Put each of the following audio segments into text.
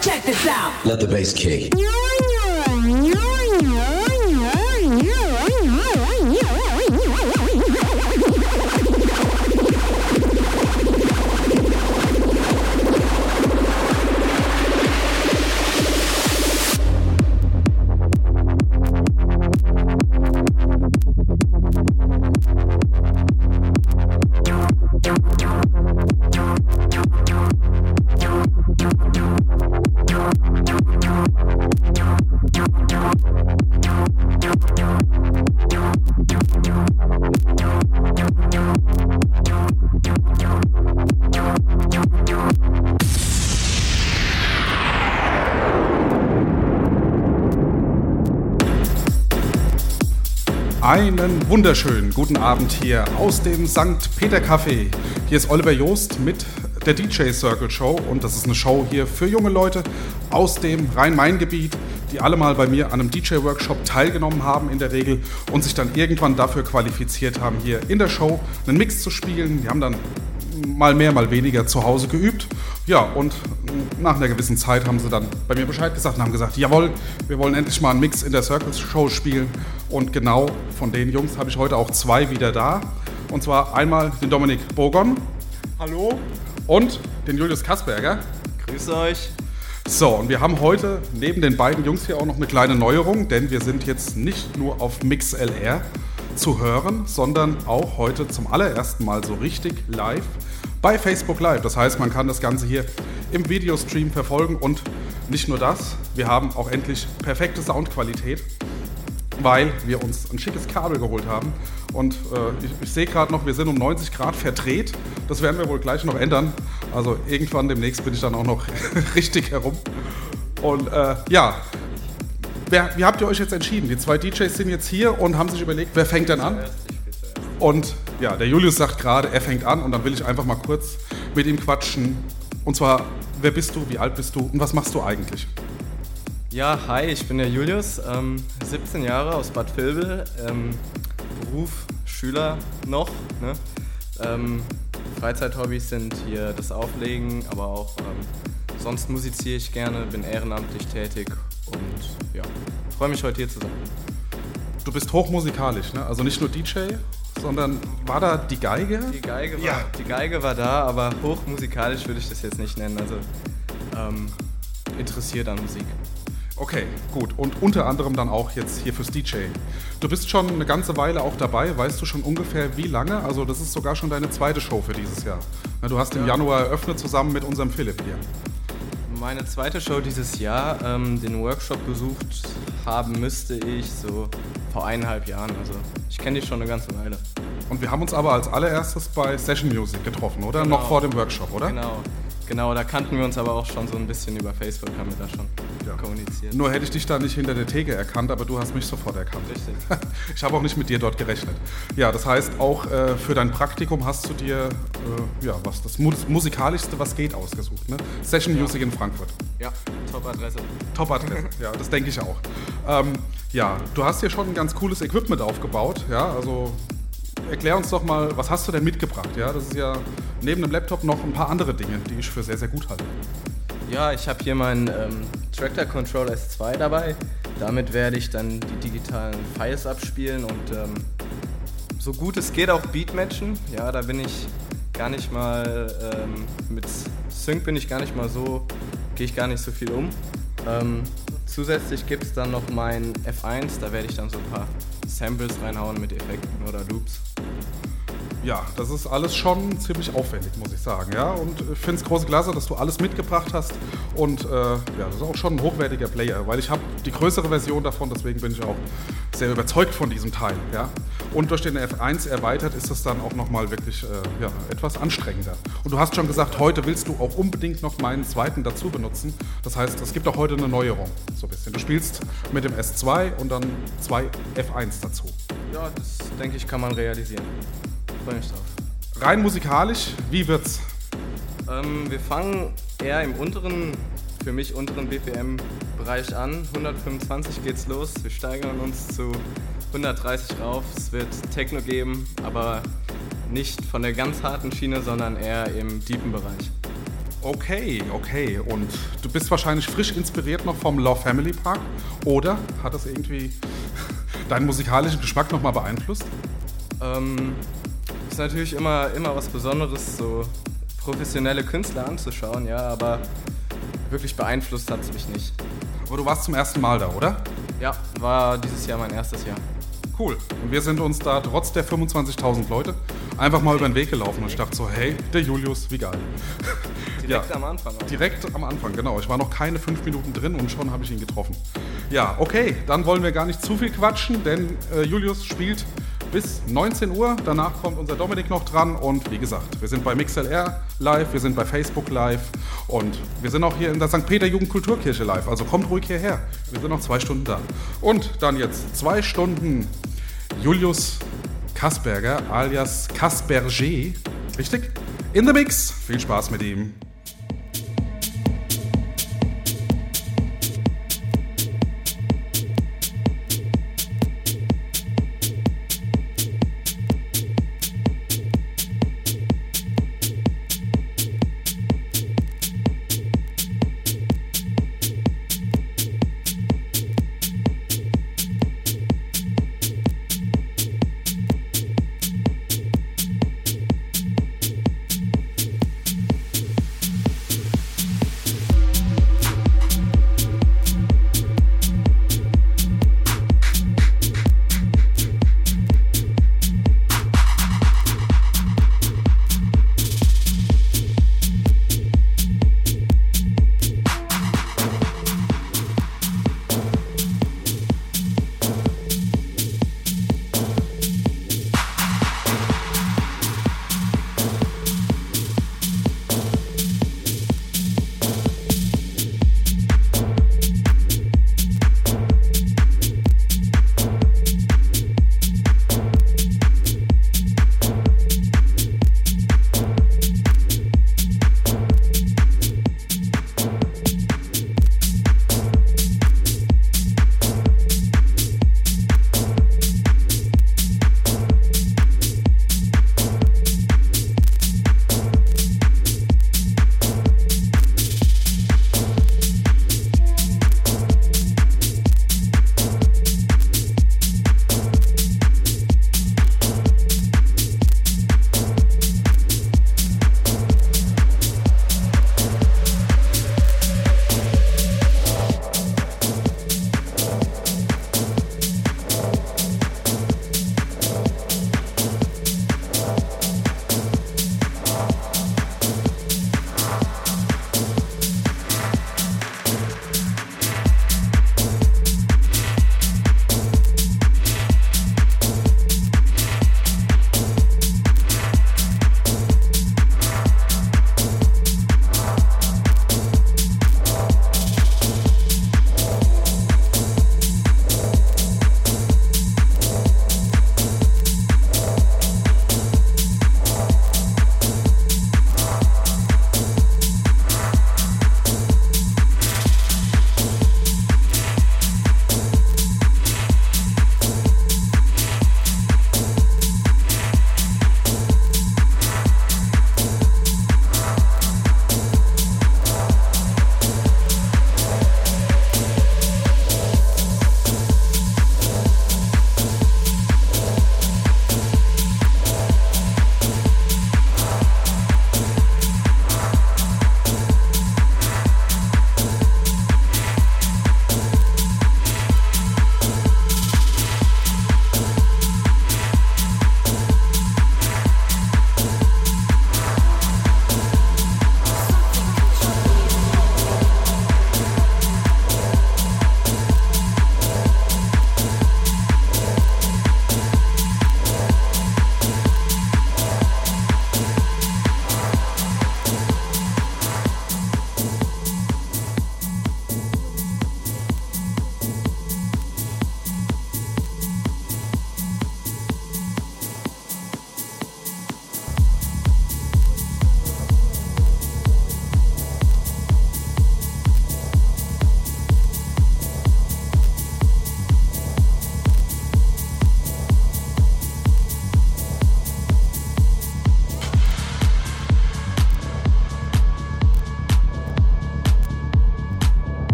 check this out. Let the bass kick. Einen wunderschönen guten Abend hier aus dem St. Peter Café. Hier ist Oliver Joost mit der DJ Circle Show und das ist eine Show hier für junge Leute aus dem Rhein-Main-Gebiet, die alle mal bei mir an einem DJ-Workshop teilgenommen haben in der Regel und sich dann irgendwann dafür qualifiziert haben, hier in der Show einen Mix zu spielen. Die haben dann mal mehr, mal weniger zu Hause geübt. Ja, und nach einer gewissen Zeit haben sie dann bei mir Bescheid gesagt und haben gesagt, jawohl, wir wollen endlich mal einen Mix in der Circles Show spielen. Und genau von den Jungs habe ich heute auch zwei wieder da. Und zwar einmal den Dominik Bogon. Hallo. Und den Julius Kasperger. Grüße euch. So, und wir haben heute neben den beiden Jungs hier auch noch eine kleine Neuerung, denn wir sind jetzt nicht nur auf MixLR zu hören, sondern auch heute zum allerersten Mal so richtig live bei Facebook Live. Das heißt, man kann das Ganze hier im Videostream verfolgen und nicht nur das, wir haben auch endlich perfekte Soundqualität, weil wir uns ein schickes Kabel geholt haben. Und äh, ich, ich sehe gerade noch, wir sind um 90 Grad verdreht. Das werden wir wohl gleich noch ändern. Also irgendwann demnächst bin ich dann auch noch richtig herum. Und äh, ja, wer, wie habt ihr euch jetzt entschieden? Die zwei DJs sind jetzt hier und haben sich überlegt, wer fängt denn an? Und ja, der Julius sagt gerade, er fängt an und dann will ich einfach mal kurz mit ihm quatschen. Und zwar, wer bist du, wie alt bist du und was machst du eigentlich? Ja, hi, ich bin der Julius, ähm, 17 Jahre aus Bad Vilbel, ähm, Beruf, Schüler noch. Ne? Ähm, Freizeithobbys sind hier das Auflegen, aber auch ähm, sonst musiziere ich gerne, bin ehrenamtlich tätig und ja, freue mich heute hier zu sein. Du bist hochmusikalisch, ne? also nicht nur DJ, sondern war da die Geige? Die Geige war, Ja. die Geige war da, aber hochmusikalisch würde ich das jetzt nicht nennen. Also ähm, interessiert an Musik. Okay, gut. Und unter anderem dann auch jetzt hier fürs DJ. Du bist schon eine ganze Weile auch dabei. Weißt du schon ungefähr wie lange? Also das ist sogar schon deine zweite Show für dieses Jahr. Du hast im Januar eröffnet zusammen mit unserem Philipp hier. Meine zweite Show dieses Jahr, ähm, den Workshop besucht haben müsste ich so vor eineinhalb Jahren. Also ich kenne dich schon eine ganze Weile. Und wir haben uns aber als allererstes bei Session Music getroffen, oder? Genau. Noch vor dem Workshop, oder? Genau, genau. Da kannten wir uns aber auch schon so ein bisschen über Facebook, haben wir da schon Ja. kommuniziert. Nur hätte ich dich da nicht hinter der Theke erkannt, aber du hast mich sofort erkannt. Richtig. Ich habe auch nicht mit dir dort gerechnet. Ja, das heißt, auch äh, für dein Praktikum hast du dir äh, ja, was, das Mus musikalischste, was geht, ausgesucht. Ne? Session Music in Frankfurt. Ja, Top-Adresse. Top-Adresse, ja, das denke ich auch. Ähm, ja, du hast hier schon ein ganz cooles Equipment aufgebaut. Ja, also erklär uns doch mal, was hast du denn mitgebracht? Ja, das ist ja neben dem Laptop noch ein paar andere Dinge, die ich für sehr, sehr gut halte. Ja, ich habe hier meinen ähm, Tractor Control S2 dabei. Damit werde ich dann die digitalen Files abspielen und ähm, so gut es geht auch Beatmatchen. Ja, da bin ich gar nicht mal ähm, mit Sync bin ich gar nicht mal so, gehe ich gar nicht so viel um. Ähm, zusätzlich gibt es dann noch mein F1, da werde ich dann so ein paar Samples reinhauen mit Effekten oder Loops. Ja, das ist alles schon ziemlich aufwendig, muss ich sagen. Ja, und ich finde es große Klasse, dass du alles mitgebracht hast. Und äh, ja, das ist auch schon ein hochwertiger Player, weil ich habe die größere Version davon, deswegen bin ich auch sehr überzeugt von diesem Teil. Ja. Und durch den F1 erweitert ist es dann auch nochmal wirklich äh, ja, etwas anstrengender. Und du hast schon gesagt, heute willst du auch unbedingt noch meinen zweiten dazu benutzen. Das heißt, es gibt auch heute eine Neuerung, so ein bisschen. Du spielst mit dem S2 und dann zwei F1 dazu. Ja, das denke ich kann man realisieren. Freue mich drauf. Rein musikalisch, wie wird's? Ähm, wir fangen eher im unteren, für mich unteren BPM-Bereich an. 125 geht's los. Wir steigern uns zu 130 rauf. Es wird Techno geben, aber nicht von der ganz harten Schiene, sondern eher im deepen Bereich. Okay, okay. Und du bist wahrscheinlich frisch inspiriert noch vom Love Family Park. Oder hat das irgendwie deinen musikalischen Geschmack nochmal beeinflusst? Ähm, natürlich immer, immer was Besonderes, so professionelle Künstler anzuschauen, ja, aber wirklich beeinflusst hat es mich nicht. Aber du warst zum ersten Mal da, oder? Ja, war dieses Jahr mein erstes Jahr. Cool. Und wir sind uns da trotz der 25.000 Leute einfach mal über den Weg gelaufen und ich dachte so, hey, der Julius, wie geil. Direkt ja, am Anfang. Auch. Direkt am Anfang, genau. Ich war noch keine fünf Minuten drin und schon habe ich ihn getroffen. Ja, okay, dann wollen wir gar nicht zu viel quatschen, denn äh, Julius spielt bis 19 Uhr. Danach kommt unser Dominik noch dran und wie gesagt, wir sind bei MixLR live, wir sind bei Facebook live und wir sind auch hier in der St. Peter Jugendkulturkirche live. Also kommt ruhig hierher. Wir sind noch zwei Stunden da. Und dann jetzt zwei Stunden Julius Kasperger alias Kasperger. Richtig? In the Mix. Viel Spaß mit ihm.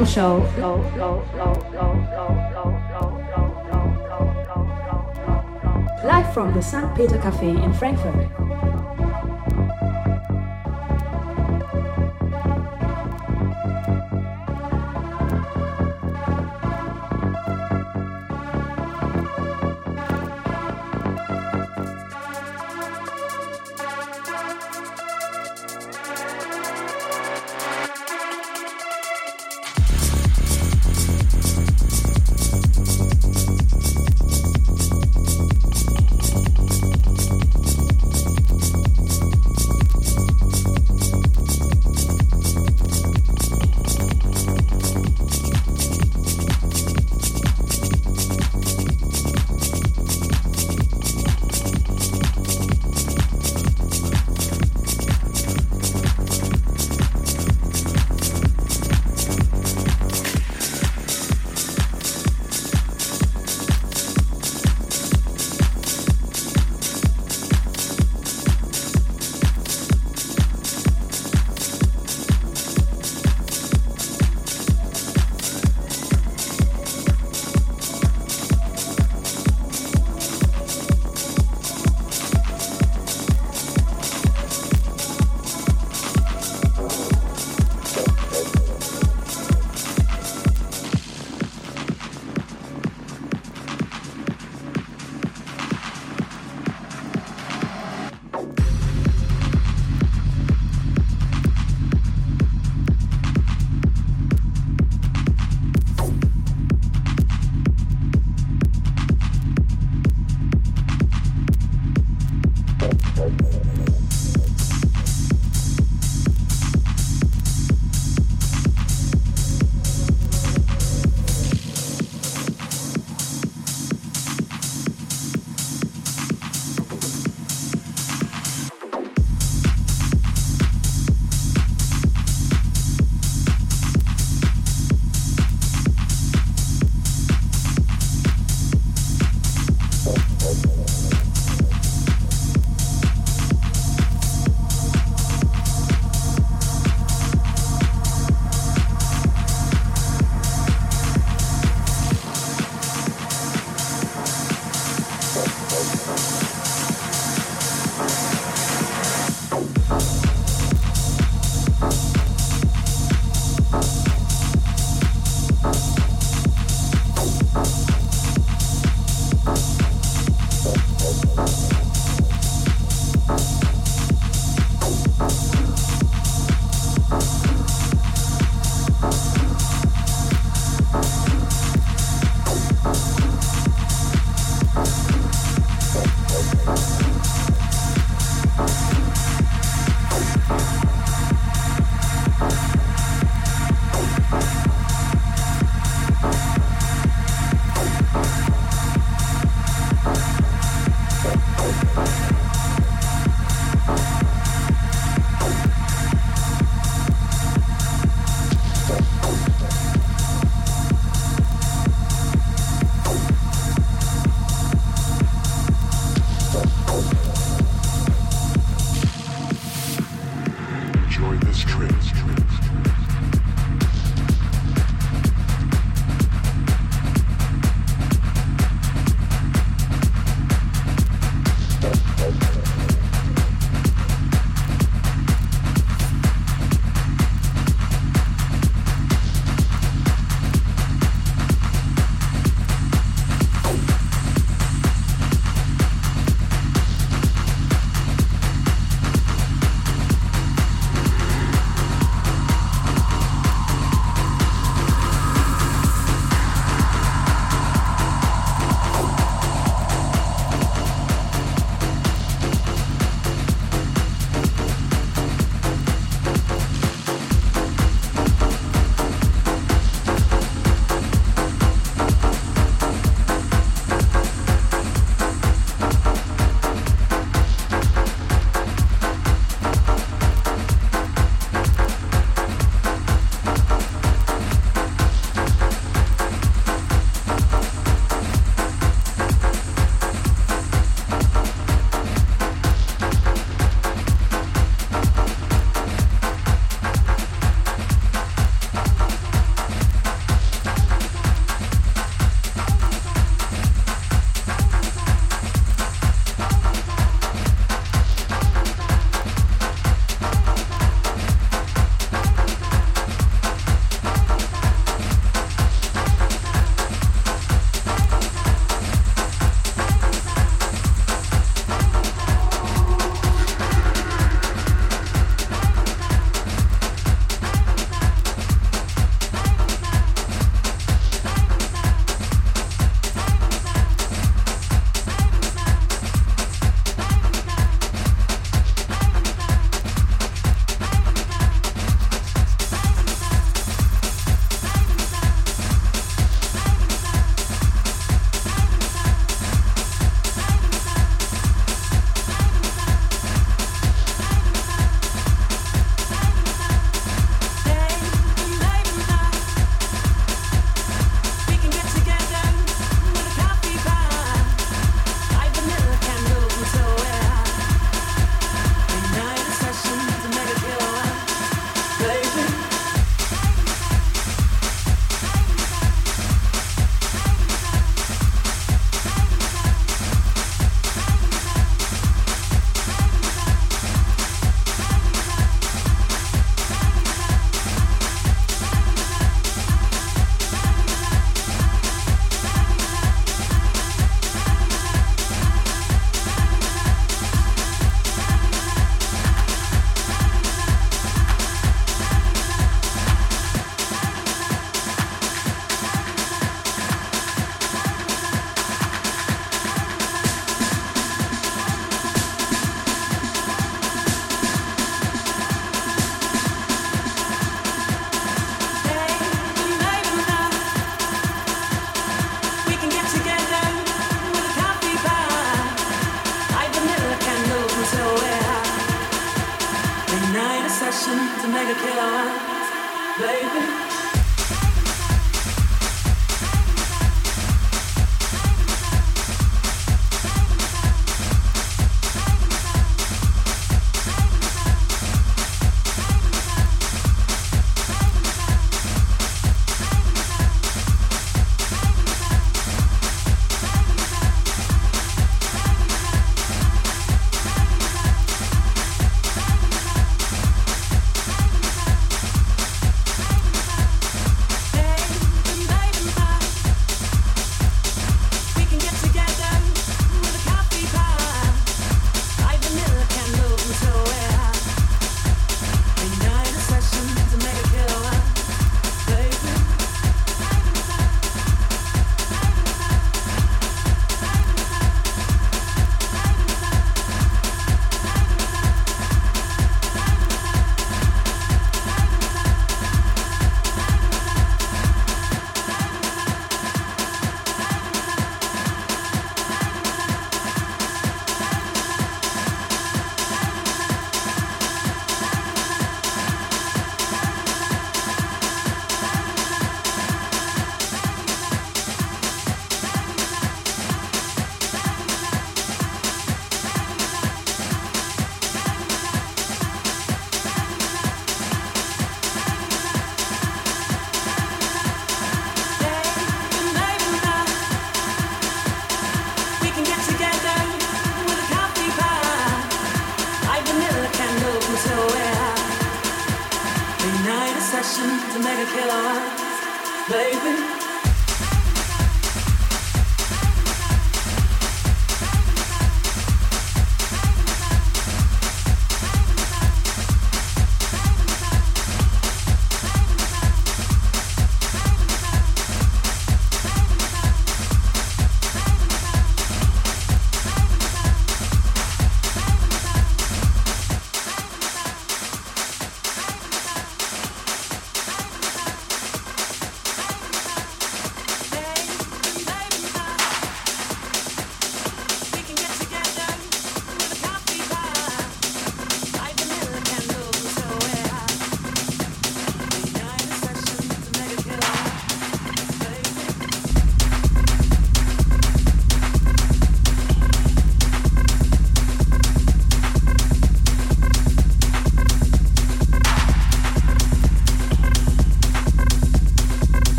Michael Show. Live from the St. Peter Cafe in Frankfurt.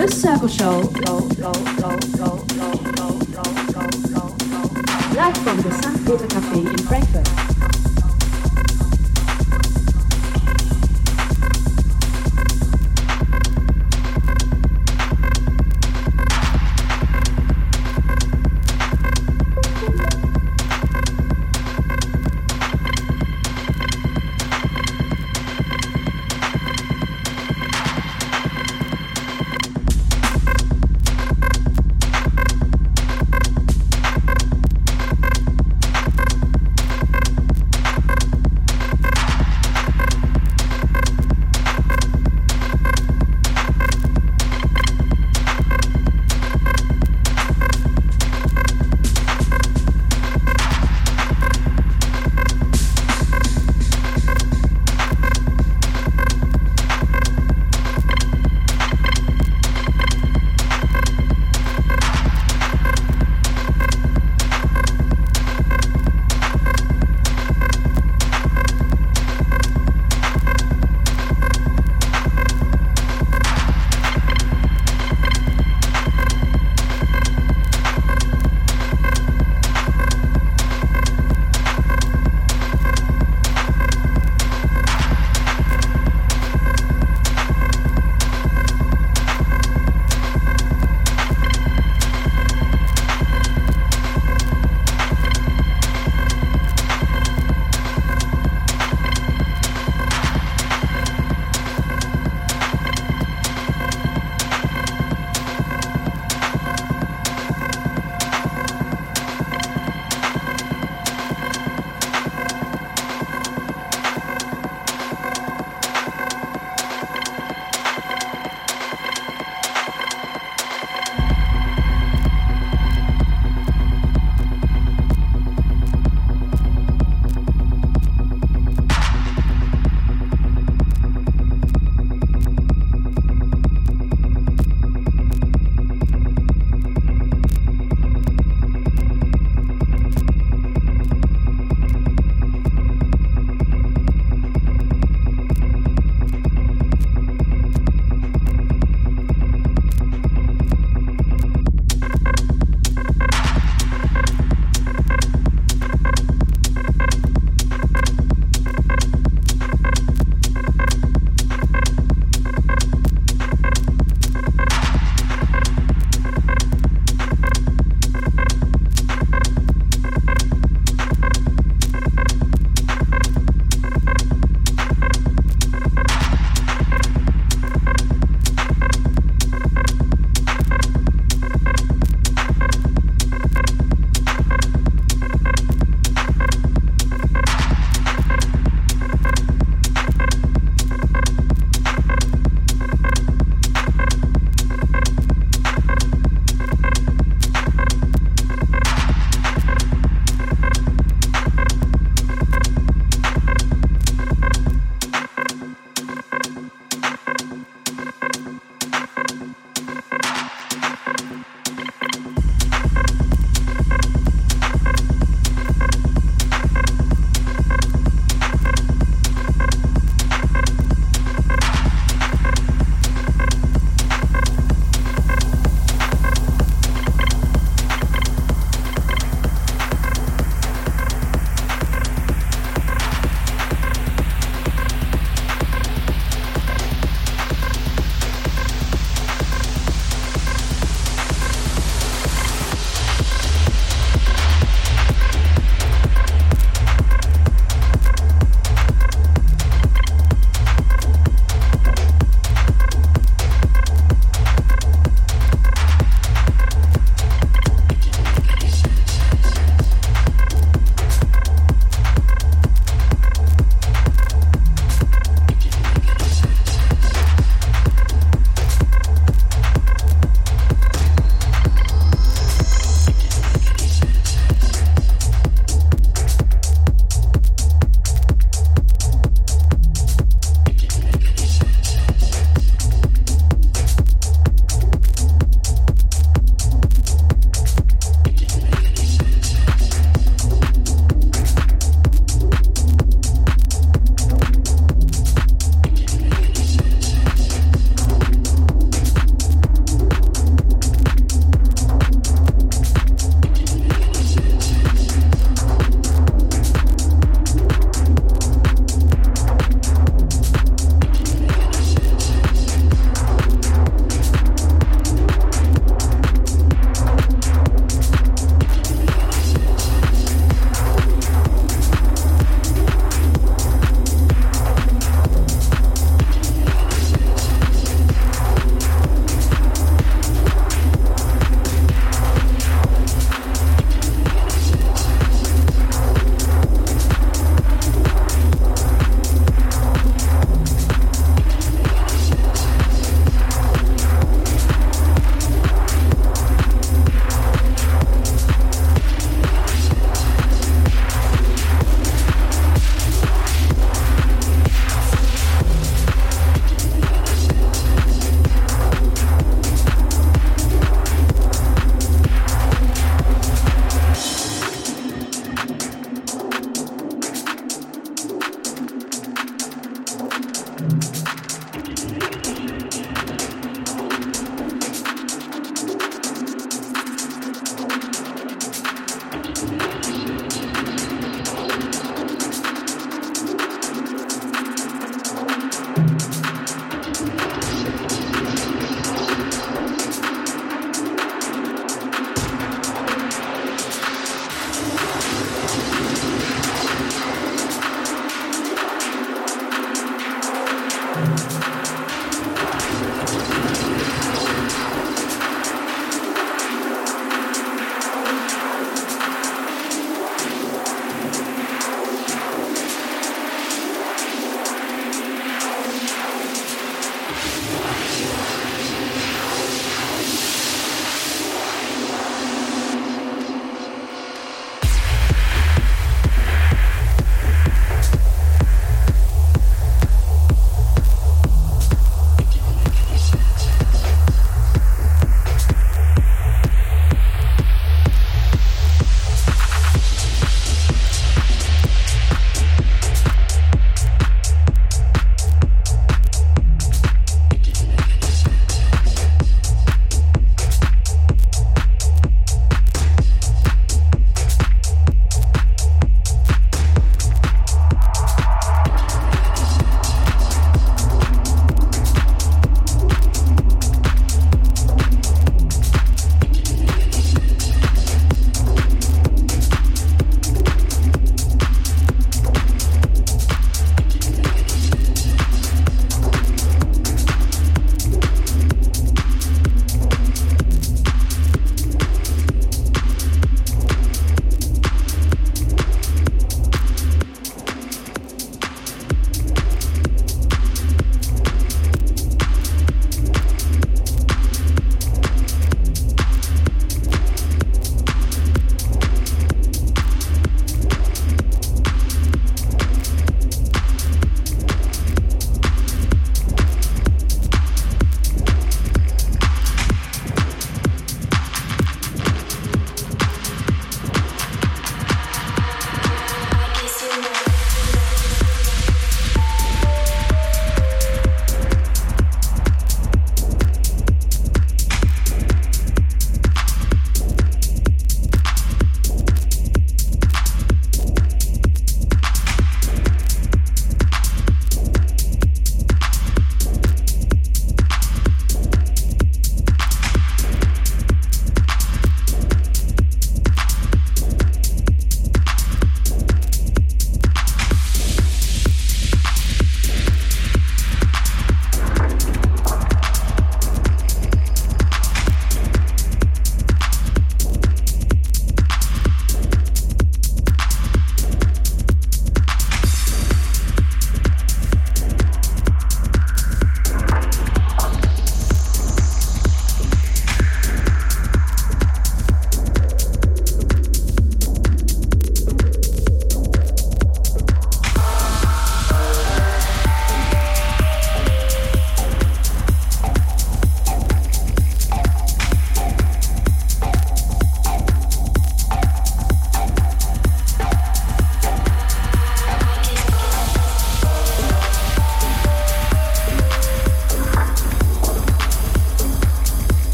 This circle show, live from the St. Peter Cafe in Frankfurt.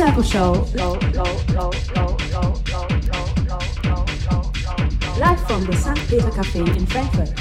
Circle Show. Live from the St. Peter Cafe in Frankfurt.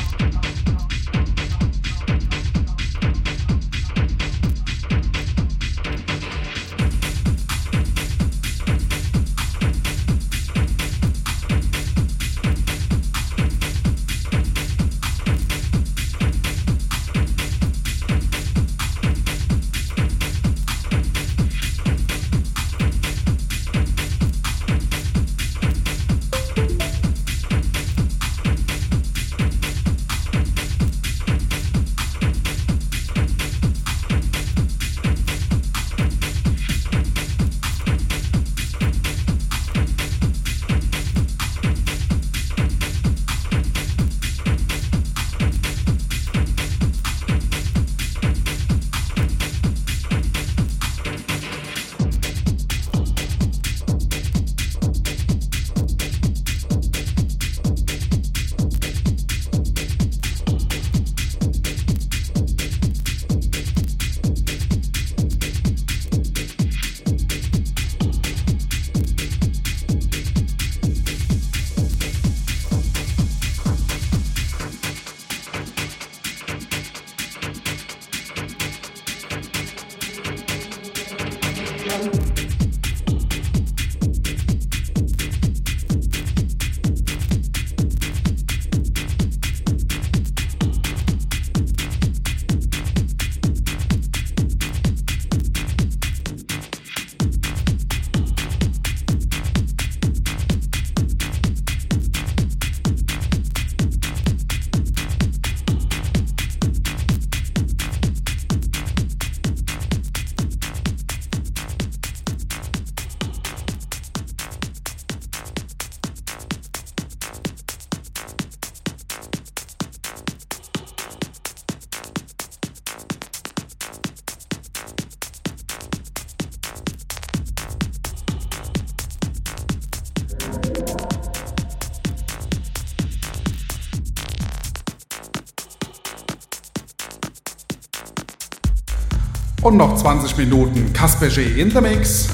Und noch 20 Minuten Kasper G in the Mix.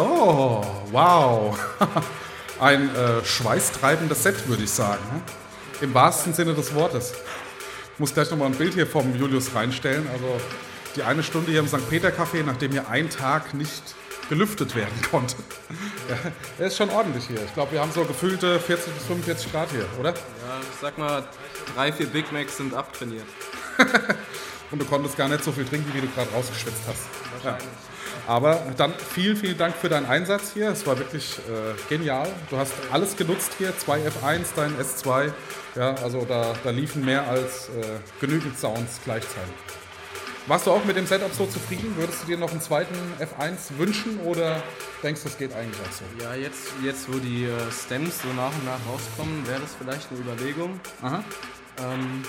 So, wow. Ein äh, schweißtreibendes Set, würde ich sagen. ne? Im wahrsten Sinne des Wortes. Ich muss gleich nochmal ein Bild hier vom Julius reinstellen. Also die eine Stunde hier im St. Peter Café, nachdem hier ein Tag nicht gelüftet werden konnte. Ja, er ist schon ordentlich hier. Ich glaube, wir haben so gefühlte 40 bis 45 Grad hier, oder? Ja, ich sag mal, drei, vier Big Macs sind abtrainiert. Und du konntest gar nicht so viel trinken, wie du gerade rausgeschwitzt hast. Ja. Aber dann vielen, vielen Dank für deinen Einsatz hier. Es war wirklich äh, genial. Du hast alles genutzt hier, zwei F1, dein S2. Ja, also da, da liefen mehr als äh, genügend Sounds gleichzeitig. Warst du auch mit dem Setup so zufrieden? Würdest du dir noch einen zweiten F1 wünschen oder denkst du, das geht eigentlich auch so? Ja, jetzt, jetzt wo die äh, Stems so nach und nach rauskommen, wäre das vielleicht eine Überlegung. Aha. Ähm,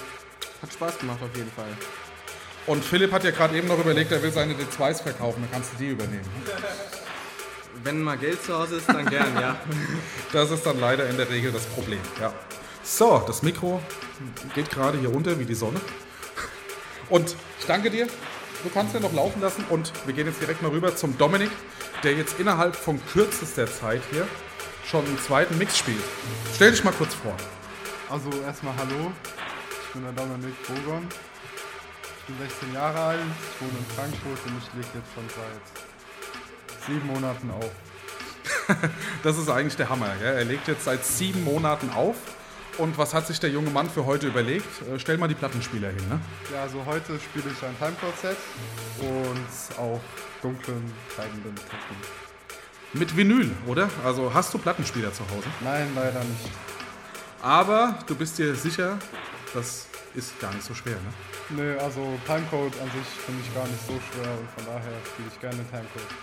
hat Spaß gemacht auf jeden Fall. Und Philipp hat ja gerade eben noch überlegt, er will seine D2s verkaufen. Dann kannst du die übernehmen. Wenn mal Geld zu Hause ist, dann gern, ja. Das ist dann leider in der Regel das Problem. Ja. So, das Mikro geht gerade hier runter wie die Sonne. Und ich danke dir. Du kannst ja noch laufen lassen und wir gehen jetzt direkt mal rüber zum Dominik, der jetzt innerhalb von kürzester Zeit hier schon einen zweiten Mix spielt. Stell dich mal kurz vor. Also erstmal hallo, ich bin der Dominik Bogon. Bin 16 Jahre alt, ich wohne in Frankfurt und ich lege jetzt schon seit sieben Monaten auf. Das ist eigentlich der Hammer. Gell? Er legt jetzt seit sieben Monaten auf. Und was hat sich der junge Mann für heute überlegt? Äh, Stell mal die Plattenspieler hin. Ne? Ja, also heute spiele ich ein Timecode-Set und auch dunklen, treibenden Techno. Mit Vinyl, oder? Also hast du Plattenspieler zu Hause? Nein, leider nicht. Aber du bist dir sicher, das ist gar nicht so schwer, ne? Nö, also Timecode an sich finde ich gar nicht so schwer und von daher spiele ich gerne Timecode.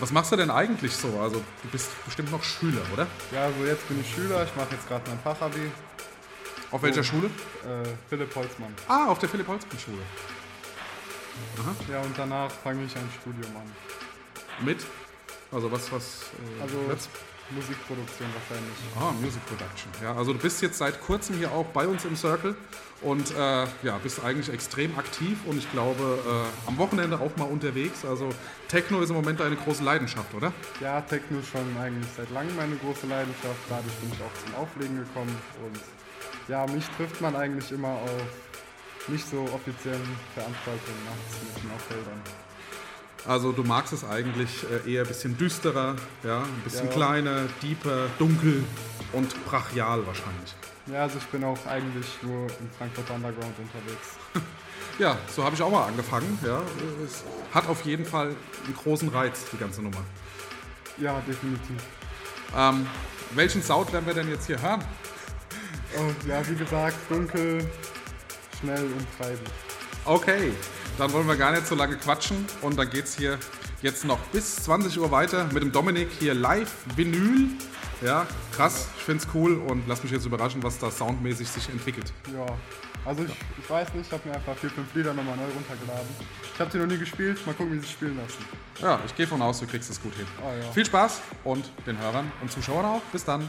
Was machst du denn eigentlich so? Also du bist bestimmt noch Schüler, oder? Ja, also jetzt bin ich Schüler, ich mache jetzt gerade mein Fachabi. Auf welcher Oh. Schule? Äh, Philipp Holzmann. Ah, auf der Philipp-Holzmann-Schule. Ja, und danach fange ich ein Studium an. Mit? Also was, was äh, Also wird's? Musikproduktion wahrscheinlich. Ah, Music Production. Ja, also du bist jetzt seit kurzem hier auch bei uns im Circle und äh, ja, bist eigentlich extrem aktiv und ich glaube äh, am Wochenende auch mal unterwegs. Also Techno ist im Moment eine große Leidenschaft, oder? Ja, Techno ist schon eigentlich seit langem meine große Leidenschaft. Dadurch bin ich auch zum Auflegen gekommen. Und ja, mich trifft man eigentlich immer auf nicht so offiziellen Veranstaltungen nachts mit den Feldern. Also du magst es eigentlich äh, eher ein bisschen düsterer, ja, ein bisschen Ja. kleiner, deeper, dunkel und brachial wahrscheinlich. Ja, also ich bin auch eigentlich nur im Frankfurt Underground unterwegs. Ja, so habe ich auch mal angefangen. Ja. Es hat auf jeden Fall einen großen Reiz, die ganze Nummer. Ja, definitiv. Ähm, welchen Sound werden wir denn jetzt hier hören? Und ja, wie gesagt, dunkel, schnell und treibend. Okay, dann wollen wir gar nicht so lange quatschen und dann geht's hier jetzt noch bis 20 Uhr weiter mit dem Dominik hier live Vinyl. Ja, krass, ich find's cool und lass mich jetzt überraschen, was da soundmäßig sich entwickelt. Ja, also ich, ich weiß nicht, ich habe mir einfach vier, fünf Lieder nochmal neu runtergeladen. Ich habe sie noch nie gespielt, mal gucken, wie sie spielen lassen. Ja, ich gehe von aus, du kriegst es gut hin. Ah, ja. Viel Spaß und den Hörern und Zuschauern auch. Bis dann.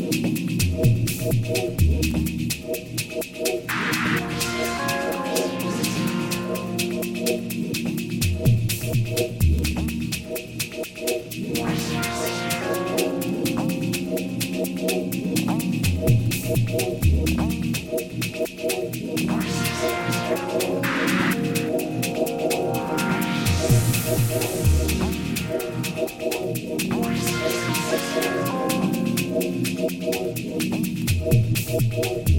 Thank you. Whoa.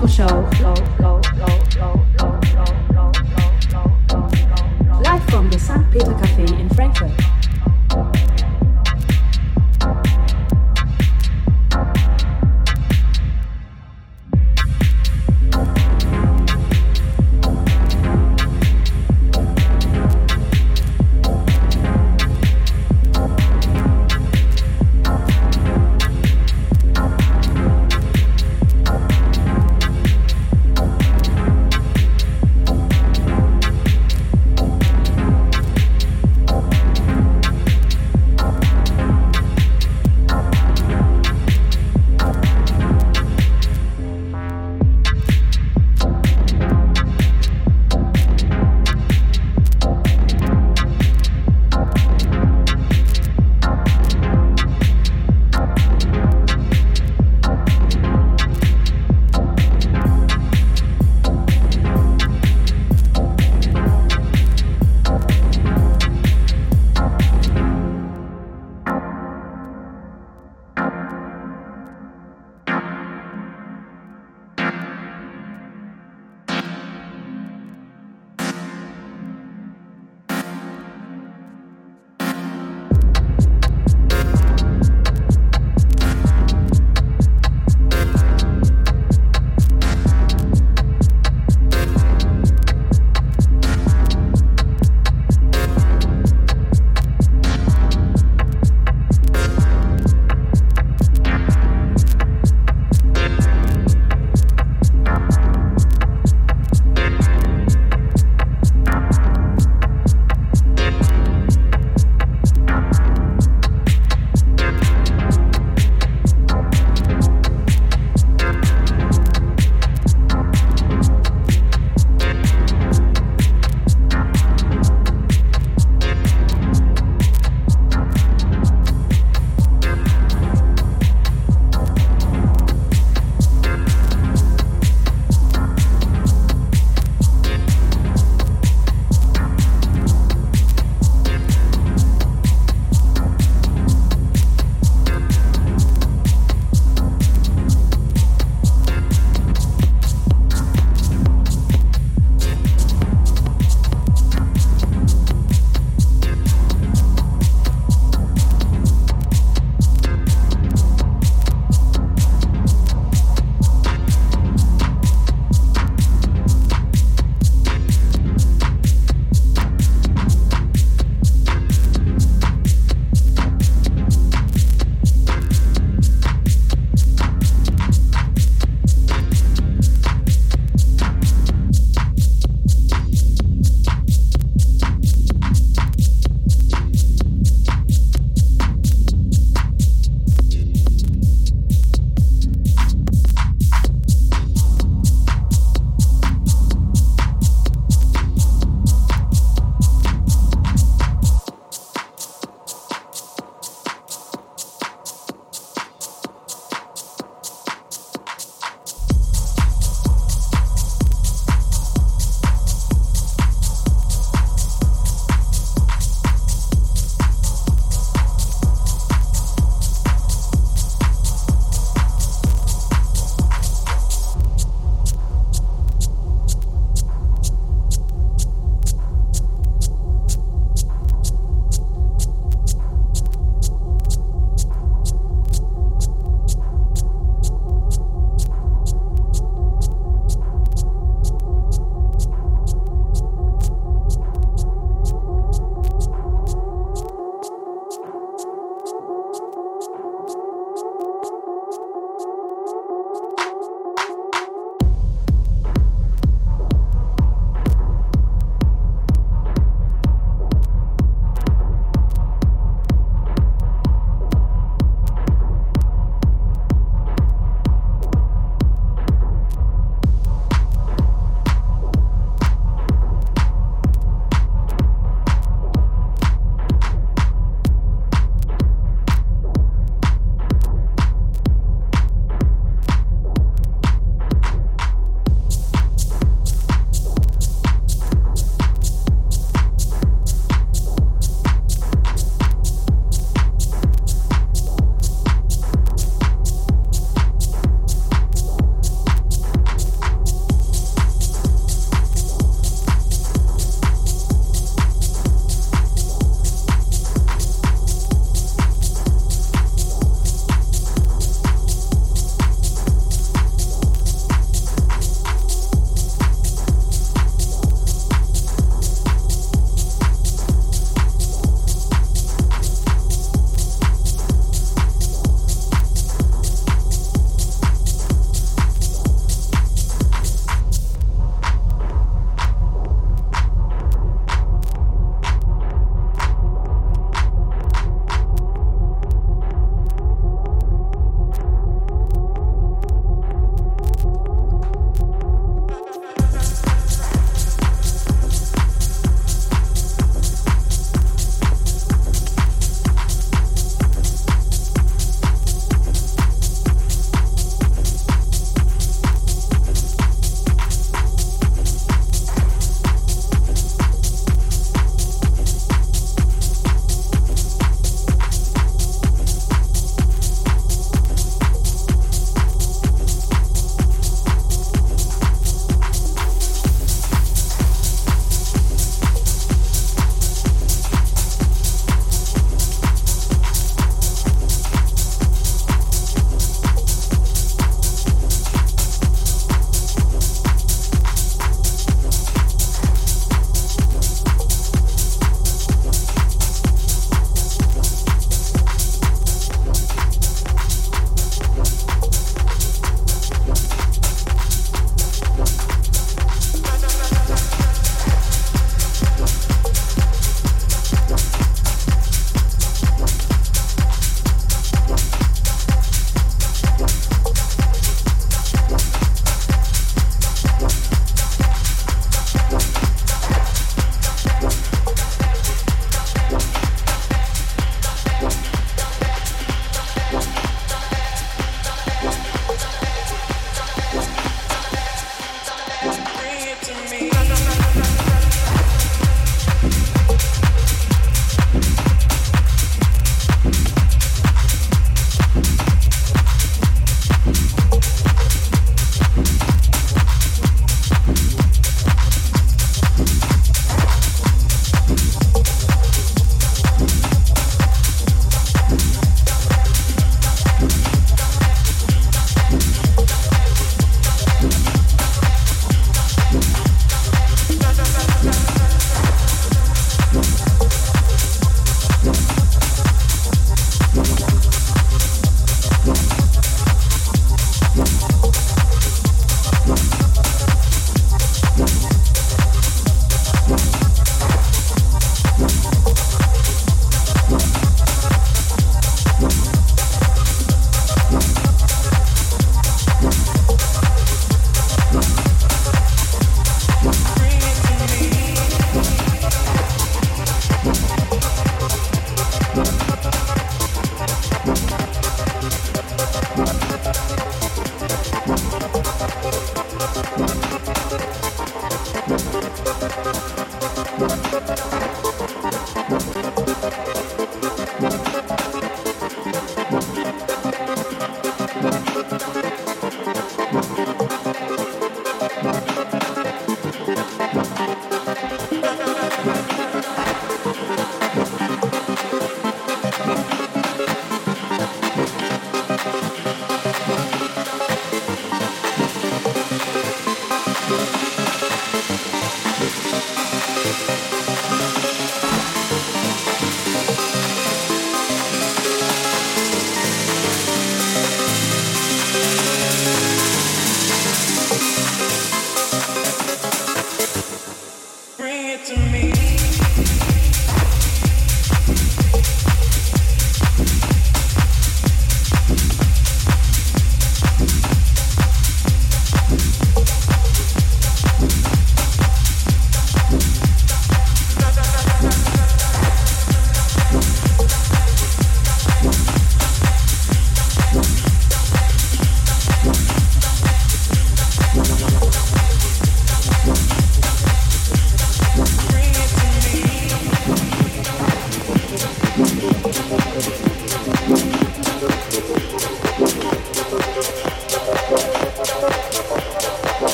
Swiss Circle Show.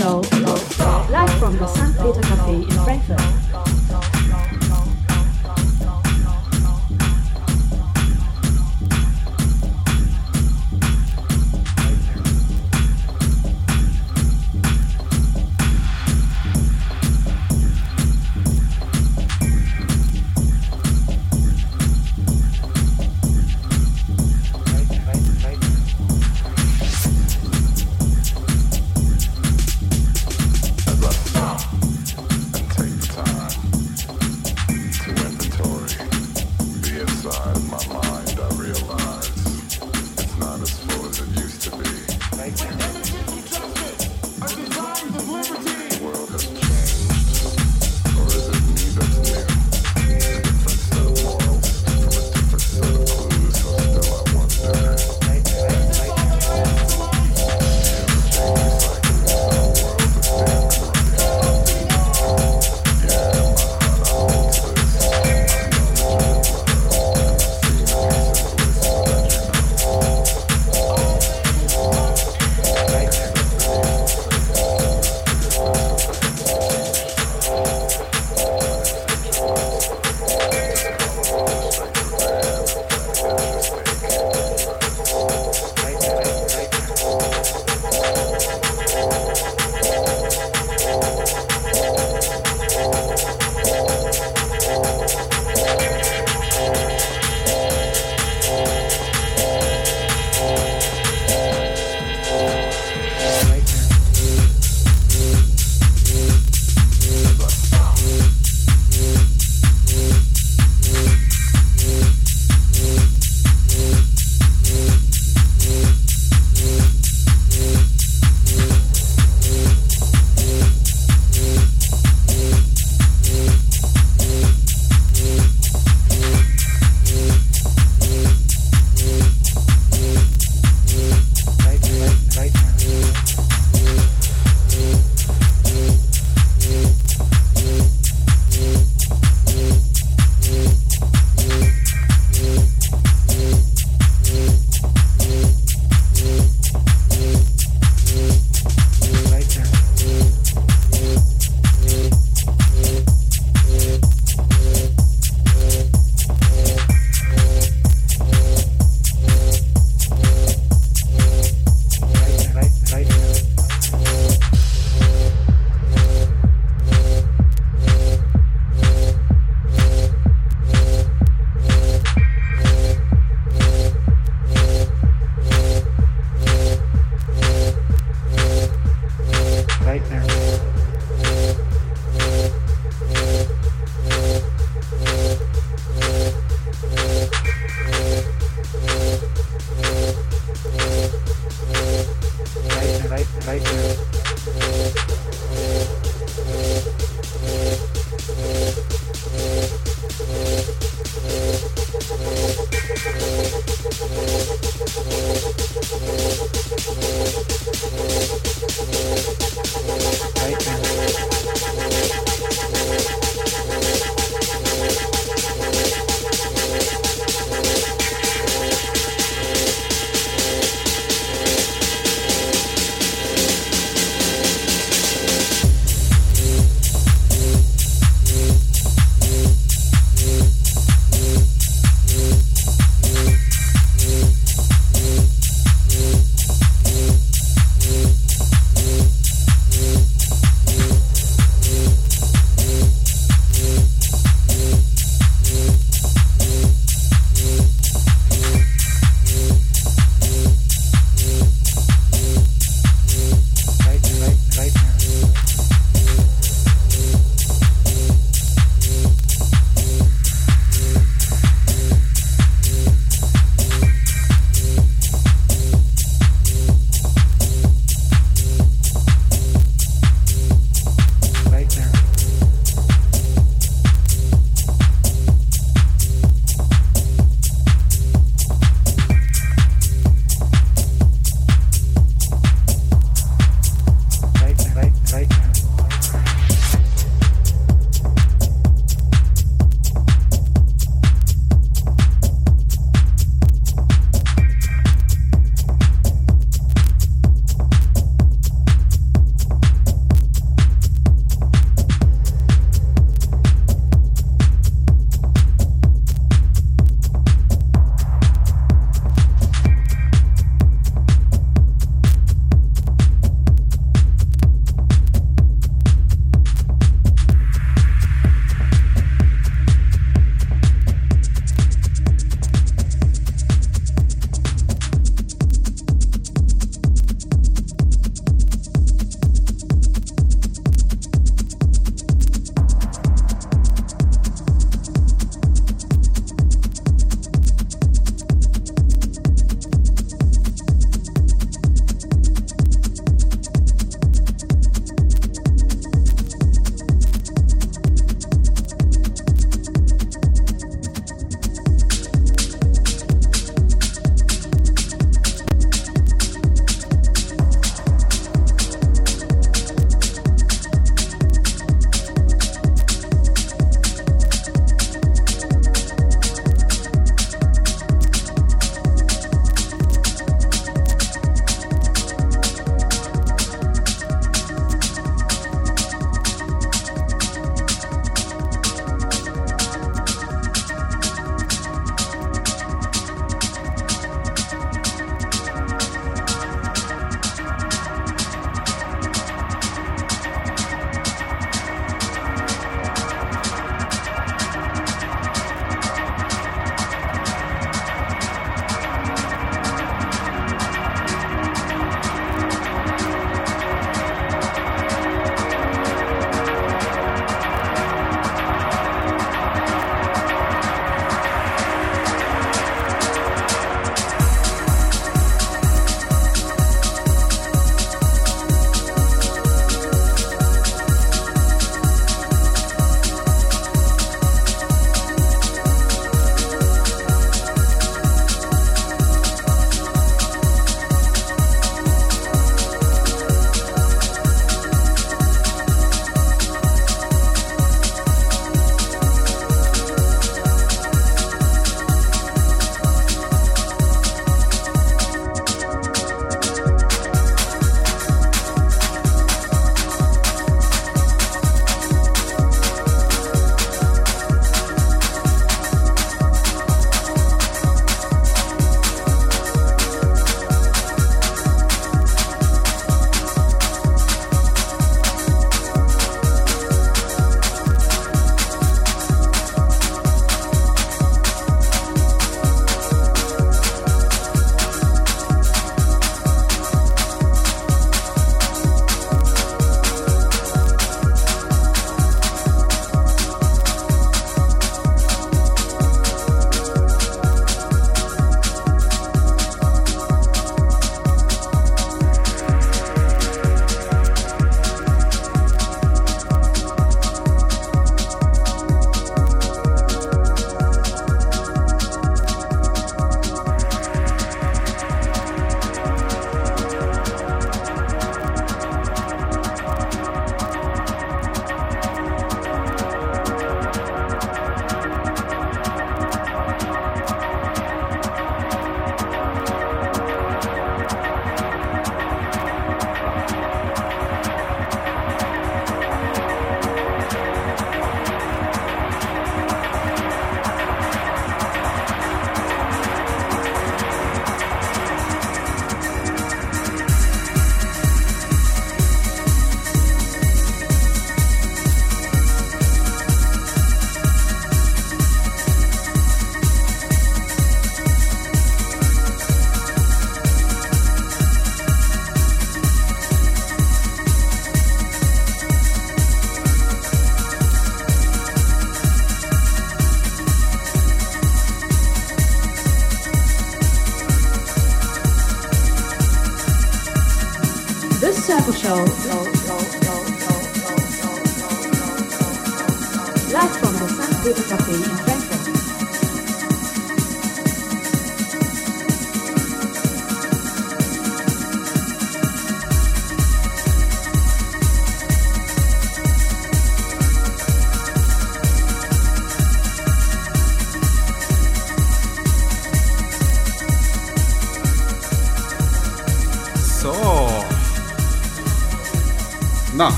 show.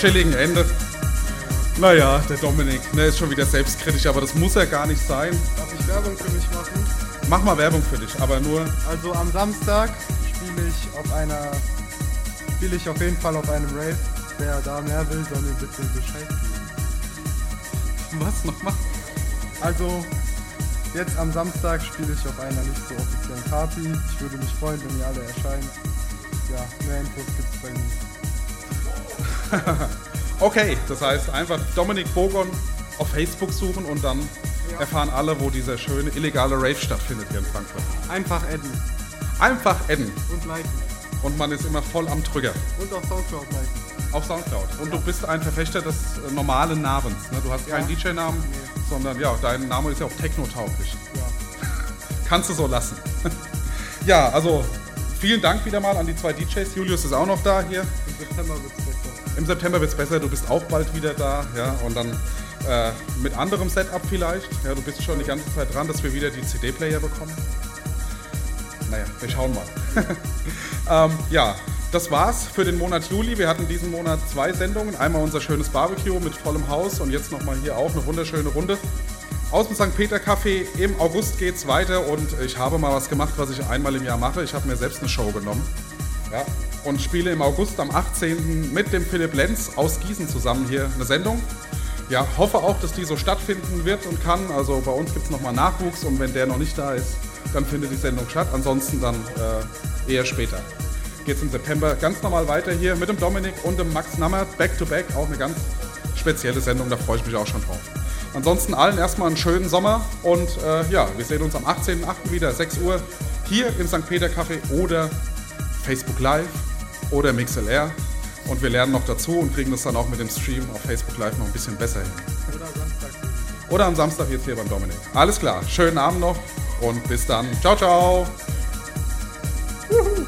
Chilligen Ende. Naja, der Dominik, ne, ist schon wieder selbstkritisch, aber das muss er gar nicht sein. Darf ich Werbung für mich machen? Mach mal Werbung für dich, aber nur. Also am Samstag spiele ich auf einer, spiele ich auf jeden Fall auf einem Rave. Wer da mehr will, soll mir bitte Bescheid geben. Was nochmal? Also jetzt am Samstag spiele ich auf einer nicht so offiziellen Party. Ich würde mich freuen, wenn ihr alle erscheint. Ja, mehr Infos mir. Okay, das heißt einfach Dominik Bogon auf Facebook suchen und dann erfahren alle, wo dieser schöne illegale Rave stattfindet hier in Frankfurt. Einfach adden Einfach adden und liken. und man ist immer voll am Trigger. Und auf Soundcloud liken. Auf Soundcloud. Und du bist ein Verfechter des äh, normalen Namens. Ne? Du hast keinen DJ-Namen, sondern ja, dein Name ist ja auch technotauglich. Ja. Kannst du so lassen. ja, also vielen Dank wieder mal an die zwei DJs. Julius ist auch noch da hier. Im September besser. Im September wird es besser, du bist auch bald wieder da. Ja, und dann äh, mit anderem Setup vielleicht. Ja, du bist schon die ganze Zeit dran, dass wir wieder die CD-Player bekommen. Naja, wir schauen mal. ähm, ja, das war's für den Monat Juli. Wir hatten diesen Monat zwei Sendungen. Einmal unser schönes Barbecue mit vollem Haus und jetzt nochmal hier auch eine wunderschöne Runde. Aus dem St. Peter Café im August geht's weiter und ich habe mal was gemacht, was ich einmal im Jahr mache. Ich habe mir selbst eine Show genommen. Ja, und spiele im August am 18. mit dem Philipp Lenz aus Gießen zusammen hier eine Sendung. Ja, hoffe auch, dass die so stattfinden wird und kann. Also bei uns gibt es nochmal Nachwuchs und wenn der noch nicht da ist, dann findet die Sendung statt. Ansonsten dann äh, eher später. Geht es im September ganz normal weiter hier mit dem Dominik und dem Max Nammert. Back to back, auch eine ganz spezielle Sendung, da freue ich mich auch schon drauf. Ansonsten allen erstmal einen schönen Sommer und äh, ja, wir sehen uns am 18.08. wieder, 6 Uhr, hier im St. Peter Café oder Facebook Live oder im XLR. Und wir lernen noch dazu und kriegen das dann auch mit dem Stream auf Facebook Live noch ein bisschen besser hin. Oder am Samstag. Oder am Samstag jetzt hier beim Dominik. Alles klar, schönen Abend noch und bis dann. Ciao, ciao. Juhu.